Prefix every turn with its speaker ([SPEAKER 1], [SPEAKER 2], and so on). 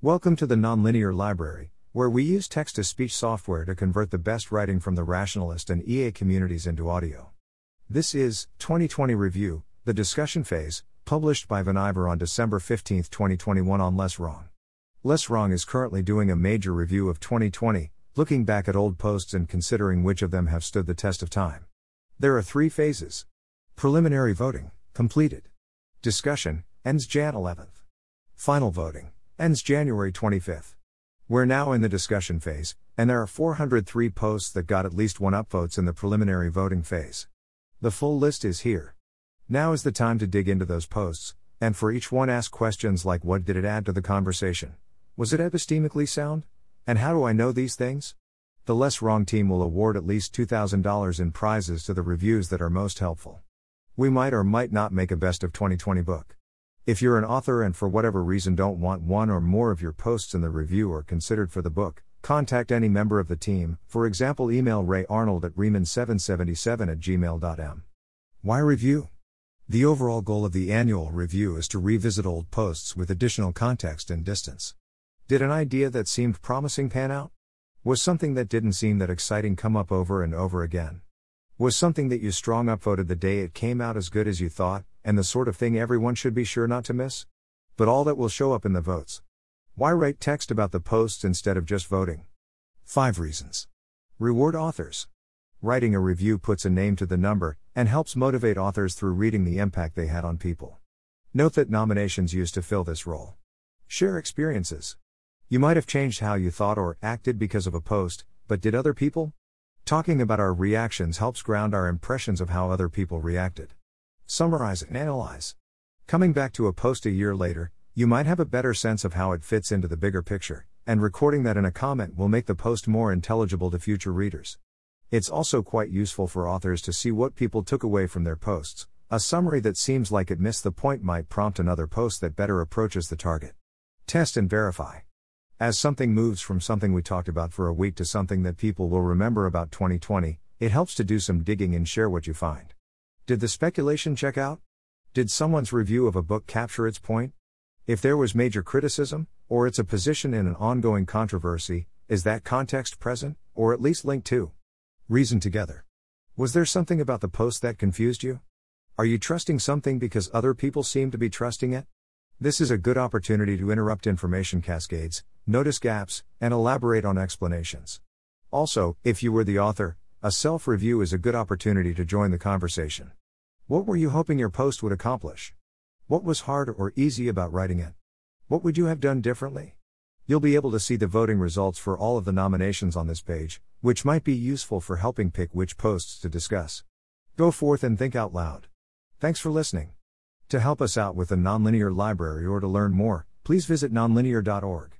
[SPEAKER 1] Welcome to the Nonlinear Library, where we use text to speech software to convert the best writing from the rationalist and EA communities into audio. This is 2020 Review, the discussion phase, published by Vaniver on December 15, 2021 on Less Wrong. Less Wrong is currently doing a major review of 2020, looking back at old posts and considering which of them have stood the test of time. There are three phases. Preliminary voting, completed. Discussion, ends Jan 11th. Final voting, ends January 25th. We're now in the discussion phase, and there are 403 posts that got at least one upvotes in the preliminary voting phase. The full list is here. Now is the time to dig into those posts, and for each one ask questions like what did it add to the conversation? Was it epistemically sound? And how do I know these things? The Less Wrong team will award at least $2,000 in prizes to the reviews that are most helpful. We might or might not make a best of 2020 book. If you're an author and for whatever reason don't want one or more of your posts in the review or considered for the book, contact any member of the team, for example, email Ray Arnold at raemon777 at gmail.m. Why review? The overall goal of the annual review is to revisit old posts with additional context and distance. Did an idea that seemed promising pan out? Was something that didn't seem that exciting come up over and over again? Was something that you strong upvoted the day it came out as good as you thought, and the sort of thing everyone should be sure not to miss? But all that will show up in the votes. Why write text about the posts instead of just voting? 5 reasons. Reward authors. Writing a review puts a name to the number and helps motivate authors through reading the impact they had on people. Note that nominations used to fill this role. Share experiences. You might have changed how you thought or acted because of a post, but did other people? Talking about our reactions helps ground our impressions of how other people reacted. Summarize and analyze. Coming back to a post a year later, you might have a better sense of how it fits into the bigger picture, and recording that in a comment will make the post more intelligible to future readers. It's also quite useful for authors to see what people took away from their posts. A summary that seems like it missed the point might prompt another post that better approaches the target. Test and verify. As something moves from something we talked about for a week to something that people will remember about 2020, it helps to do some digging and share what you find. Did the speculation check out? Did someone's review of a book capture its point? If there was major criticism, or it's a position in an ongoing controversy, is that context present, or at least linked to? Reason together. Was there something about the post that confused you? Are you trusting something because other people seem to be trusting it? This is a good opportunity to interrupt information cascades, notice gaps, and elaborate on explanations. Also, if you were the author, a self review is a good opportunity to join the conversation. What were you hoping your post would accomplish? What was hard or easy about writing it? What would you have done differently? You'll be able to see the voting results for all of the nominations on this page, which might be useful for helping pick which posts to discuss. Go forth and think out loud. Thanks for listening. To help us out with the Nonlinear Library or to learn more, please visit nonlinear.org.